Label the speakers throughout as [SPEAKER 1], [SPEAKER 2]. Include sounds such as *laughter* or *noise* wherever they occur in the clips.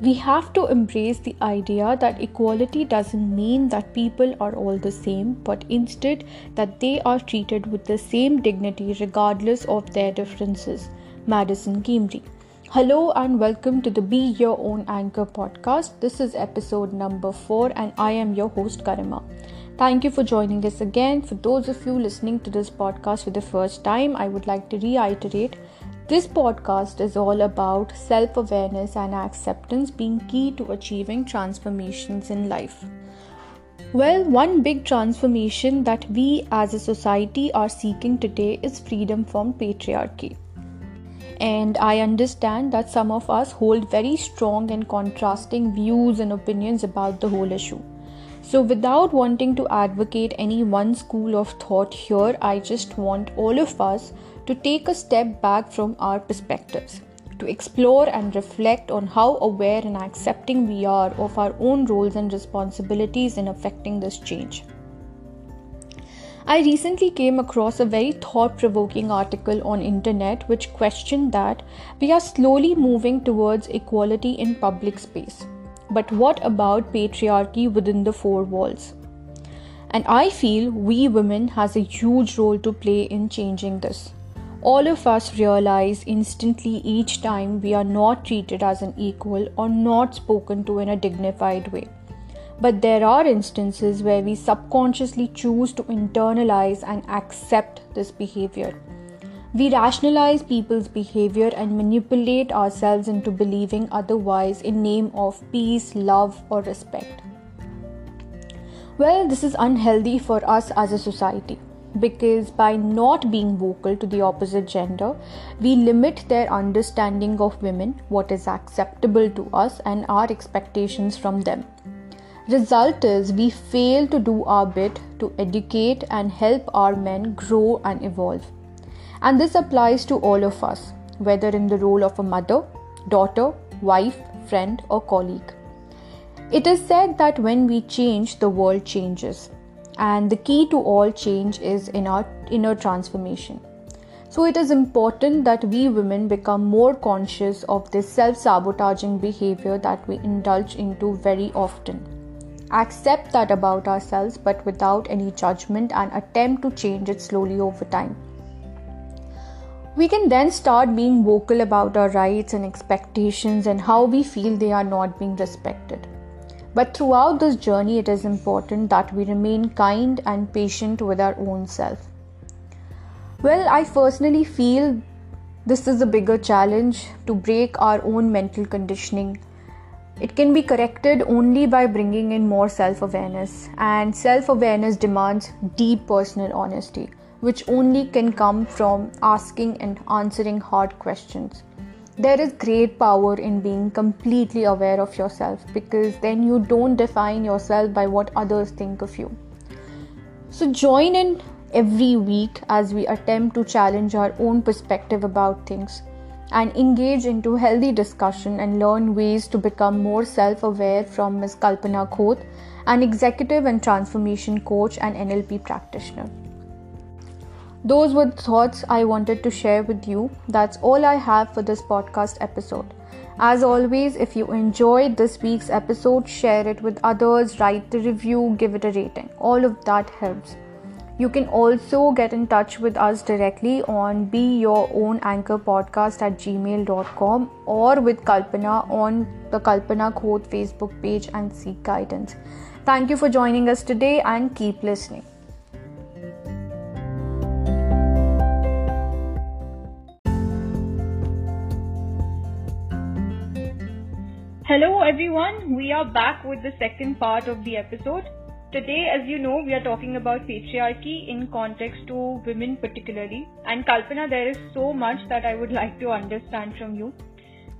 [SPEAKER 1] We have to embrace the idea that equality doesn't mean that people are all the same, but instead that they are treated with the same dignity regardless of their differences. Madison Kimrey. Hello and welcome to the Be Your Own Anchor podcast. This is episode number 4 and I am your host Garima. Thank you for joining us again. For those of you listening to this podcast for the first time, I would like to reiterate this podcast is all about self awareness and acceptance being key to achieving transformations in life. Well, one big transformation that we as a society are seeking today is freedom from patriarchy. And I understand that some of us hold very strong and contrasting views and opinions about the whole issue. So, without wanting to advocate any one school of thought here, I just want all of us to take a step back from our perspectives, to explore and reflect on how aware and accepting we are of our own roles and responsibilities in affecting this change. I recently came across a very thought-provoking article on internet which questioned that we are slowly moving towards equality in public space but what about patriarchy within the four walls? And I feel we women has a huge role to play in changing this. All of us realize instantly each time we are not treated as an equal or not spoken to in a dignified way. But there are instances where we subconsciously choose to internalize and accept this behavior. We rationalize people's behavior and manipulate ourselves into believing otherwise in name of peace, love or respect. Well, this is unhealthy for us as a society because by not being vocal to the opposite gender, we limit their understanding of women, what is acceptable to us, and our expectations from them. Result is we fail to do our bit to educate and help our men grow and evolve. And this applies to all of us, whether in the role of a mother, daughter, wife, friend, or colleague. It is said that when we change, the world changes. And the key to all change is in our inner transformation. So it is important that we women become more conscious of this self sabotaging behavior that we indulge into very often. Accept that about ourselves, but without any judgment, and attempt to change it slowly over time. We can then start being vocal about our rights and expectations and how we feel they are not being respected. But throughout this journey, it is important that we remain kind and patient with our own self. Well, I personally feel this is a bigger challenge to break our own mental conditioning. It can be corrected only by bringing in more self awareness, and self awareness demands deep personal honesty which only can come from asking and answering hard questions. There is great power in being completely aware of yourself because then you don't define yourself by what others think of you. So, join in every week as we attempt to challenge our own perspective about things and engage into healthy discussion and learn ways to become more self aware from Ms. Kalpana Khoth, an executive and transformation coach and NLP practitioner. Those were the thoughts I wanted to share with you. That's all I have for this podcast episode. As always, if you enjoyed this week's episode, share it with others, write the review, give it a rating. All of that helps. You can also get in touch with us directly on Be Your Own Anchor Podcast at gmail.com or with Kalpana on the Kalpana Khoth Facebook page and seek guidance. Thank you for joining us today and keep listening. Hello everyone, we are back with the second part of the episode. Today, as you know, we are talking about patriarchy in context to women particularly. And Kalpana, there is so much that I would *laughs* like to understand from you.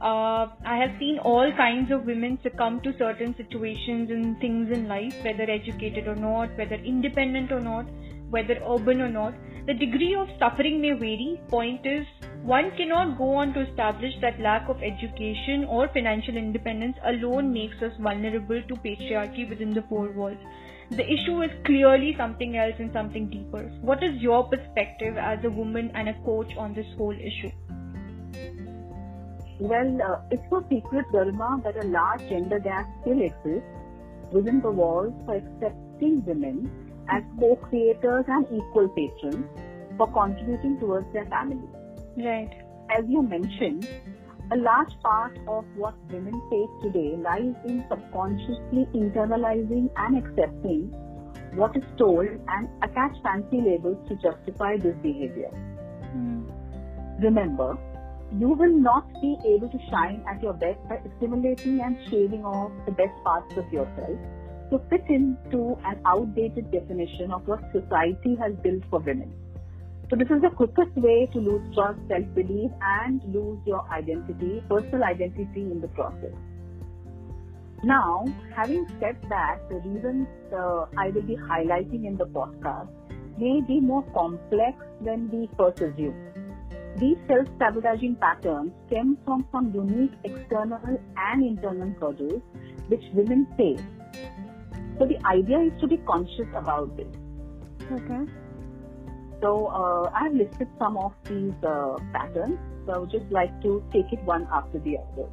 [SPEAKER 1] Uh, I have seen all kinds of women succumb to certain situations and things in life, whether educated or not, whether independent or not, whether urban or not. The degree of suffering may vary. Point is, one cannot go on to establish that lack of education or financial independence alone makes us vulnerable to patriarchy within the four walls. The issue is clearly something else and something deeper. What is your perspective as a woman and a coach on this whole issue?
[SPEAKER 2] Well, uh, it's no secret, Dharma, that a large gender gap still exists within the walls for accepting women as co-creators and equal patrons for contributing towards their family.
[SPEAKER 3] Right.
[SPEAKER 2] As you mentioned, a large part of what women face today lies in subconsciously internalizing and accepting what is told and attach fancy labels to justify this behavior.
[SPEAKER 3] Mm.
[SPEAKER 2] Remember, you will not be able to shine at your best by assimilating and shaving off the best parts of yourself to fit into an outdated definition of what society has built for women. So this is the quickest way to lose trust, self-belief and lose your identity, personal identity in the process. Now, having said that, the reasons uh, I will be highlighting in the podcast may be more complex than we first assume. These self-sabotaging patterns stem from some unique external and internal hurdles which women face. So the idea is to be conscious about this.
[SPEAKER 3] Okay.
[SPEAKER 2] So uh, I've listed some of these uh, patterns. So I would just like to take it one after the other.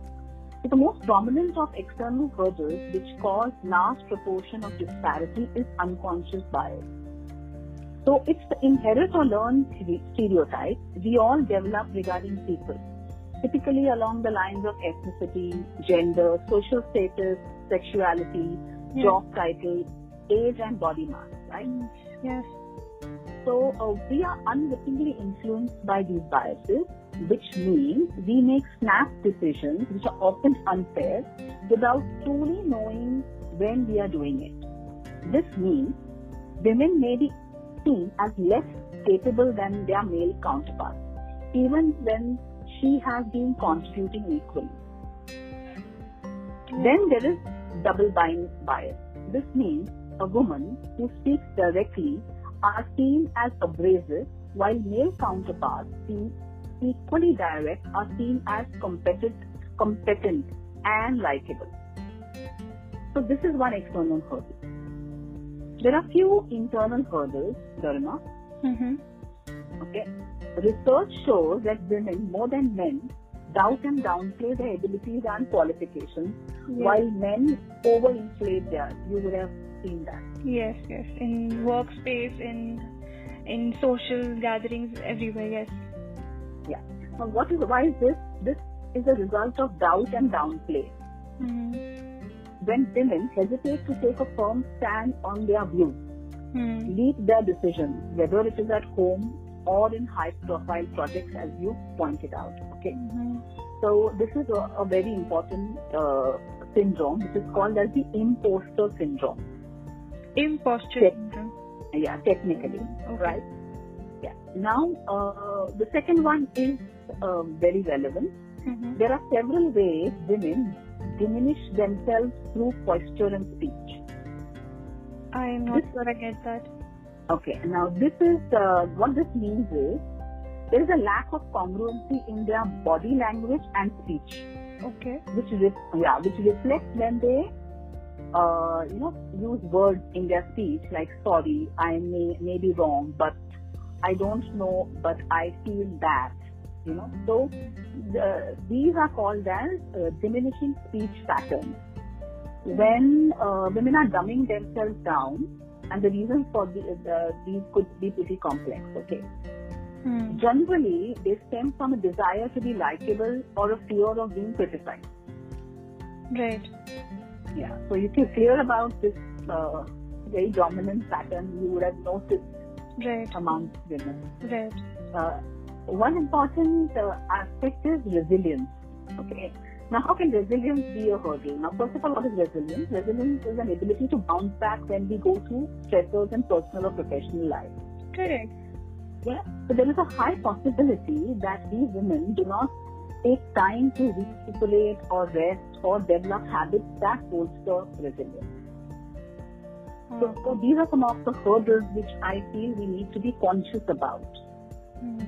[SPEAKER 2] So the most dominant of external hurdles which cause large proportion of disparity is unconscious bias. So it's the inherent or learned stereotype we all develop regarding people, typically along the lines of ethnicity, gender, social status, sexuality,
[SPEAKER 3] Yeah.
[SPEAKER 2] job title, age and body mass, right?
[SPEAKER 3] Yes.
[SPEAKER 2] So uh, we are unwittingly influenced by these biases, which means we make snap decisions which are often unfair without truly knowing when we are doing it. This means women may be seen as less capable than their male counterparts, even when she has been contributing equally. Then there is double bind bias. This means a woman who speaks directly are seen as abrasive, while male counterparts, seen equally direct, are seen as competent, competent and likable. So this is one external hurdle. There are few internal hurdles, Dharma.
[SPEAKER 3] Mm-hmm.
[SPEAKER 2] Okay. Research shows that women more than men doubt and downplay their abilities and qualifications, while men overinflate theirs. You would have seen that.
[SPEAKER 3] Yes, yes. In workspace, in in social gatherings, everywhere. Yes. Yeah.
[SPEAKER 2] Now, what is why is this? This is a result of doubt and downplay.
[SPEAKER 3] Mm-hmm.
[SPEAKER 2] When women hesitate to take a firm stand on their view,
[SPEAKER 3] Hmm.
[SPEAKER 2] lead their decisions, whether it is at home or in high-profile projects, as you pointed out. Okay.
[SPEAKER 3] Mm-hmm.
[SPEAKER 2] So this is a, a very important uh, syndrome, which is called as the imposter syndrome.
[SPEAKER 3] Imposture
[SPEAKER 2] Yes.
[SPEAKER 3] syndrome.
[SPEAKER 2] Yeah, technically,
[SPEAKER 3] Okay.
[SPEAKER 2] right? Yeah. Now, uh, the second one is uh, very relevant.
[SPEAKER 3] Mm-hmm.
[SPEAKER 2] There are several ways women diminish themselves through posture and speech.
[SPEAKER 3] I'm not sure I get that.
[SPEAKER 2] Okay, now this is uh, what this means is there is a lack of congruency in their body language and speech,
[SPEAKER 3] Okay.
[SPEAKER 2] which re- yeah, which reflects when they uh, you know use words in their speech like sorry, I may may be wrong, but I don't know, but I feel that. You know, so the, these are called as uh, diminishing speech patterns. When uh, women are dumbing themselves down, and the reasons for the, the, these could be pretty complex. Okay,
[SPEAKER 3] Hmm.
[SPEAKER 2] generally they stem from a desire to be likable or a fear of being criticized.
[SPEAKER 3] Right.
[SPEAKER 2] Yeah. So if you're clear about this uh, very dominant pattern, you would have noticed
[SPEAKER 3] Right.
[SPEAKER 2] among women.
[SPEAKER 3] Right.
[SPEAKER 2] Uh, one important uh, aspect is resilience. Okay. Now, how can resilience be a hurdle? Now, first of all, what is resilience? Resilience is an ability to bounce back when we go through stressors in personal or professional life.
[SPEAKER 3] Correct.
[SPEAKER 2] Yeah. So there is a high possibility that these women do not take time to recuperate or rest or develop habits that bolster resilience. So,
[SPEAKER 3] Uh,
[SPEAKER 2] so these are some of the hurdles which I feel we need to be conscious about.
[SPEAKER 3] Hmm.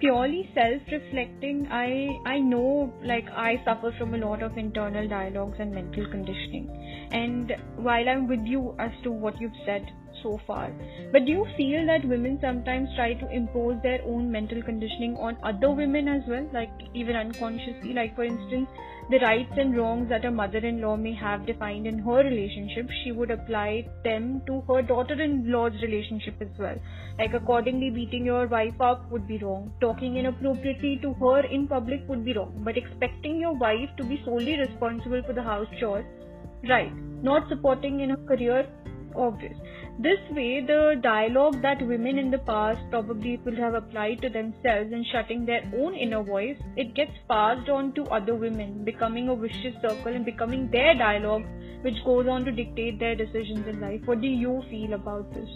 [SPEAKER 3] purely self-reflecting i i know like i suffer from a lot of internal dialogues and mental conditioning and while i'm with you as to what you've said so far. But do you feel that women sometimes try to impose their own mental conditioning on other women as well, like even unconsciously? Like, for instance, the rights and wrongs that a mother in law may have defined in her relationship, she would apply them to her daughter in law's relationship as well. Like, accordingly, beating your wife up would be wrong, talking inappropriately to her in public would be wrong, but expecting your wife to be solely responsible for the house chores, right? Not supporting in a career, obvious. This way, the dialogue that women in the past probably would have applied to themselves and shutting their own inner voice, it gets passed on to other women, becoming a vicious circle and becoming their dialogue, which goes on to dictate their decisions in life. What do you feel about this?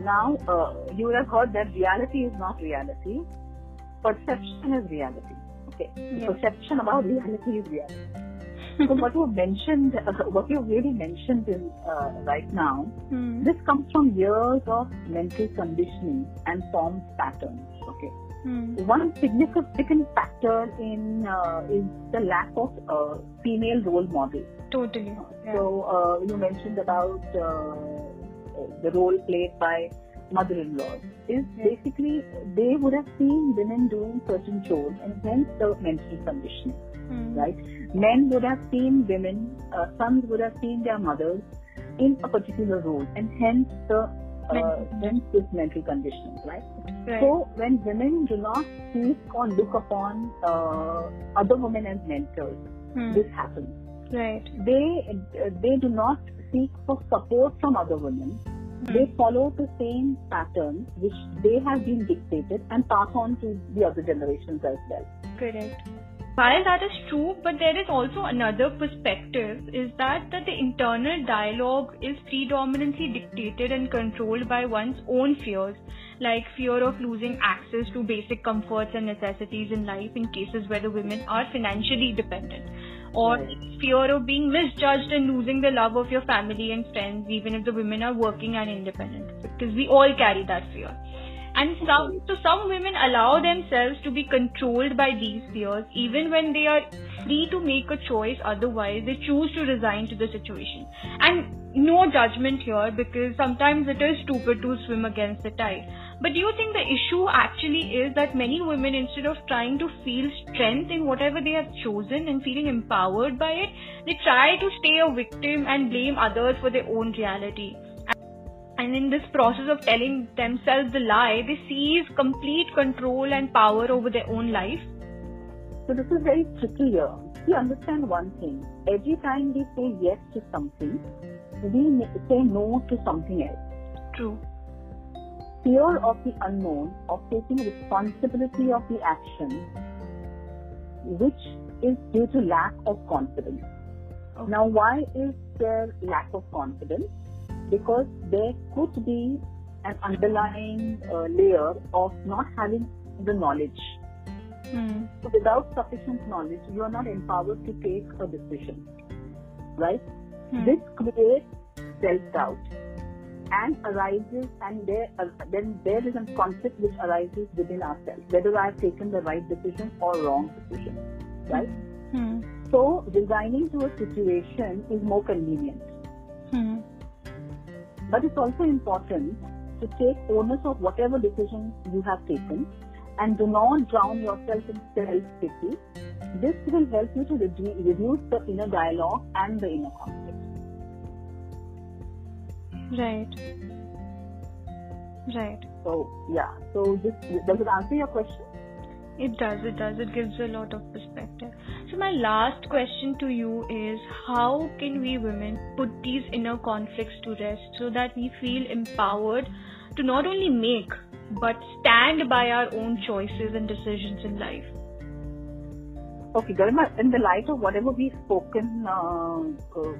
[SPEAKER 2] Now, uh, you have heard that reality is not reality, perception is reality. Okay, yes. perception about reality is reality so what you mentioned, uh, what you really mentioned in uh, right now, mm. this comes from years of mental conditioning and formed patterns. Okay. Mm. One significant factor in uh, is the lack of uh, female role models.
[SPEAKER 3] Totally.
[SPEAKER 2] Yeah. So uh, you mentioned about uh, the role played by mother-in-laws is basically they would have seen women doing certain chores and hence the mental conditioning mm. right? Men would have seen women, uh, sons would have seen their mothers in a particular role, and hence the uh, hence this mental conditioning, right? right? So when women do not seek or look upon uh, other women as mentors, hmm. this happens.
[SPEAKER 3] Right.
[SPEAKER 2] They they do not seek for support from other women. Hmm. They follow the same pattern which they have been dictated and pass on to the other generations as well.
[SPEAKER 3] Correct. While that is true, but there is also another perspective is that, that the internal dialogue is predominantly dictated and controlled by one's own fears, like fear of losing access to basic comforts and necessities in life in cases where the women are financially dependent, or fear of being misjudged and losing the love of your family and friends even if the women are working and independent, because we all carry that fear and some so some women allow themselves to be controlled by these fears even when they are free to make a choice otherwise they choose to resign to the situation. And no judgment here because sometimes it is stupid to swim against the tide. But do you think the issue actually is that many women instead of trying to feel strength in whatever they have chosen and feeling empowered by it they try to stay a victim and blame others for their own reality and in this process of telling themselves the lie, they seize complete control and power over their own life.
[SPEAKER 2] So this is very tricky here. We understand one thing. Every time we say yes to something, we say no to something else.
[SPEAKER 3] True.
[SPEAKER 2] Fear of the unknown, of taking responsibility of the action, which is due to lack of confidence. Okay. Now, why is there lack of confidence? Because there could be an underlying uh, layer of not having the knowledge. Mm. So without sufficient knowledge, you are not empowered to take a decision, right? Mm. This creates self-doubt and arises, and there uh, then there is a conflict which arises within ourselves, whether I have taken the right decision or wrong decision, right? Mm. So resigning to a situation is more convenient. But it's also important to take ownership of whatever decision you have taken and do not drown yourself in self-pity. This will help you to reduce the inner dialogue and the inner conflict.
[SPEAKER 3] Right. Right.
[SPEAKER 2] So, yeah. So, this, does it answer your question?
[SPEAKER 3] It does, it does. It gives a lot of perspective. So, my last question to you is how can we women put these inner conflicts to rest so that we feel empowered to not only make but stand by our own choices and decisions in life?
[SPEAKER 2] Okay, Garima, in the light of whatever we've spoken uh, uh,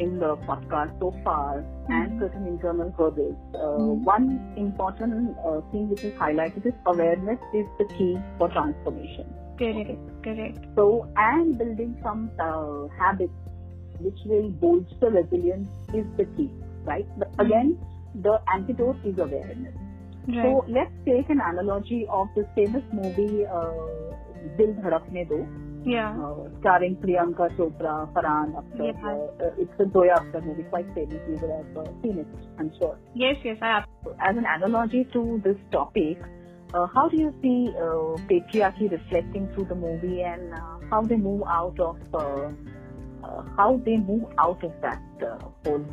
[SPEAKER 2] in the podcast so far mm-hmm. and certain internal hurdles. Uh, mm-hmm. One important uh, thing which is highlighted is awareness is the key for transformation.
[SPEAKER 3] Correct, okay. correct.
[SPEAKER 2] So, and building some uh, habits which will bolster resilience is the key, right? But mm-hmm. again, the antidote is awareness. Right. So, let's take an analogy of this famous movie uh, Dil Dhadakne Do
[SPEAKER 3] Yeah.
[SPEAKER 2] Uh, starring Priyanka Chopra, Farhan Akhtar.
[SPEAKER 3] Yeah.
[SPEAKER 2] Uh, it's a Zoya Akhtar movie, quite famous. You would have uh, seen it, I'm sure.
[SPEAKER 3] Yes, yes, I
[SPEAKER 2] As an analogy to this topic, uh, how do you see uh, patriarchy reflecting through the movie and uh, how they move out of uh, uh, how they move out of that uh, whole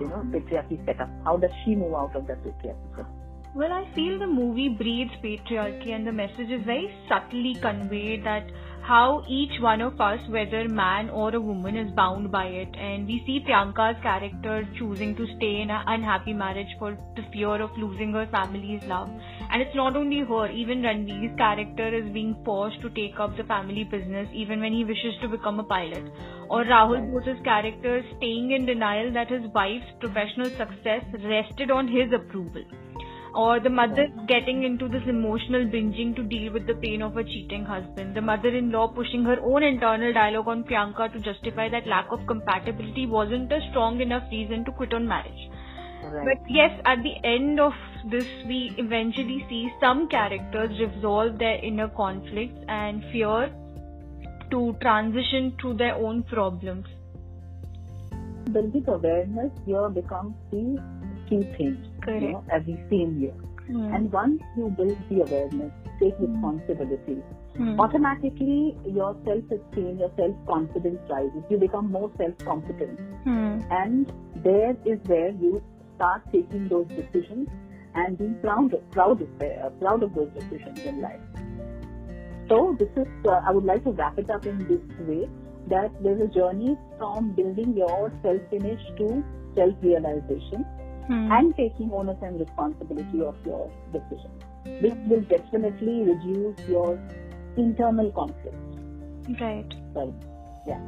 [SPEAKER 2] you know patriarchy setup? How does she move out of that patriarchy setup?
[SPEAKER 3] Well, I feel the movie breeds patriarchy, and the message is very subtly conveyed that how each one of us, whether man or a woman, is bound by it. And we see Priyanka's character choosing to stay in an unhappy marriage for the fear of losing her family's love. And it's not only her, even Ranveer's character is being forced to take up the family business even when he wishes to become a pilot. Or Rahul Bose's character staying in denial that his wife's professional success rested on his approval or the mother oh. getting into this emotional binging to deal with the pain of a cheating husband, the mother in law pushing her own internal dialogue on Priyanka to justify that lack of compatibility wasn't a strong enough reason to quit on marriage.
[SPEAKER 2] Right.
[SPEAKER 3] But yes, at the end of this, we eventually see some characters resolve their inner conflicts and fear to transition to their own problems.
[SPEAKER 2] Building awareness here becomes the key thing,
[SPEAKER 3] Correct.
[SPEAKER 2] you know, see in here.
[SPEAKER 3] Hmm.
[SPEAKER 2] And once you build the awareness, take responsibility,
[SPEAKER 3] Hmm.
[SPEAKER 2] automatically your self-esteem, your self-confidence rises. You become more self-competent.
[SPEAKER 3] Hmm.
[SPEAKER 2] And there is where you start taking those decisions and being proud of, proud of, uh, proud of those decisions in life. So this is, uh, I would like to wrap it up in this way that there's a journey from building your self-image to self-realization
[SPEAKER 3] Hmm.
[SPEAKER 2] and taking ownership and responsibility of your decisions. This will definitely reduce your internal conflict.
[SPEAKER 3] Right.
[SPEAKER 2] So, yeah.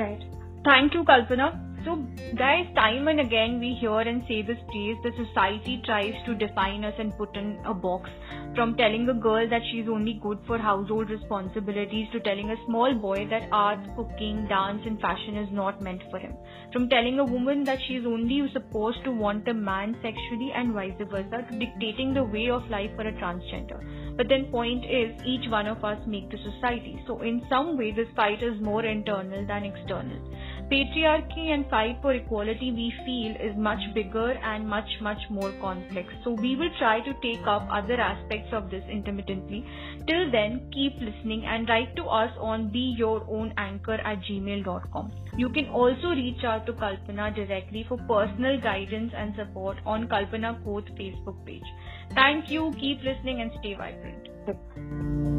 [SPEAKER 3] Right. Thank you, Kalpana. So, guys, time and again we hear and say this phrase the society tries to define us and put in a box. From telling a girl that she's only good for household responsibilities to telling a small boy that art, cooking, dance, and fashion is not meant for him. From telling a woman that she's only supposed to want a man sexually and vice versa to dictating the way of life for a transgender. But then point is each one of us make the society. So in some way this fight is more internal than external. Patriarchy and fight for equality we feel is much bigger and much much more complex. So we will try to take up other aspects of this intermittently. Till then keep listening and write to us on be your own anchor at gmail.com. You can also reach out to Kalpana directly for personal guidance and support on Kalpana Koth Facebook page. Thank you, keep listening and stay vibrant.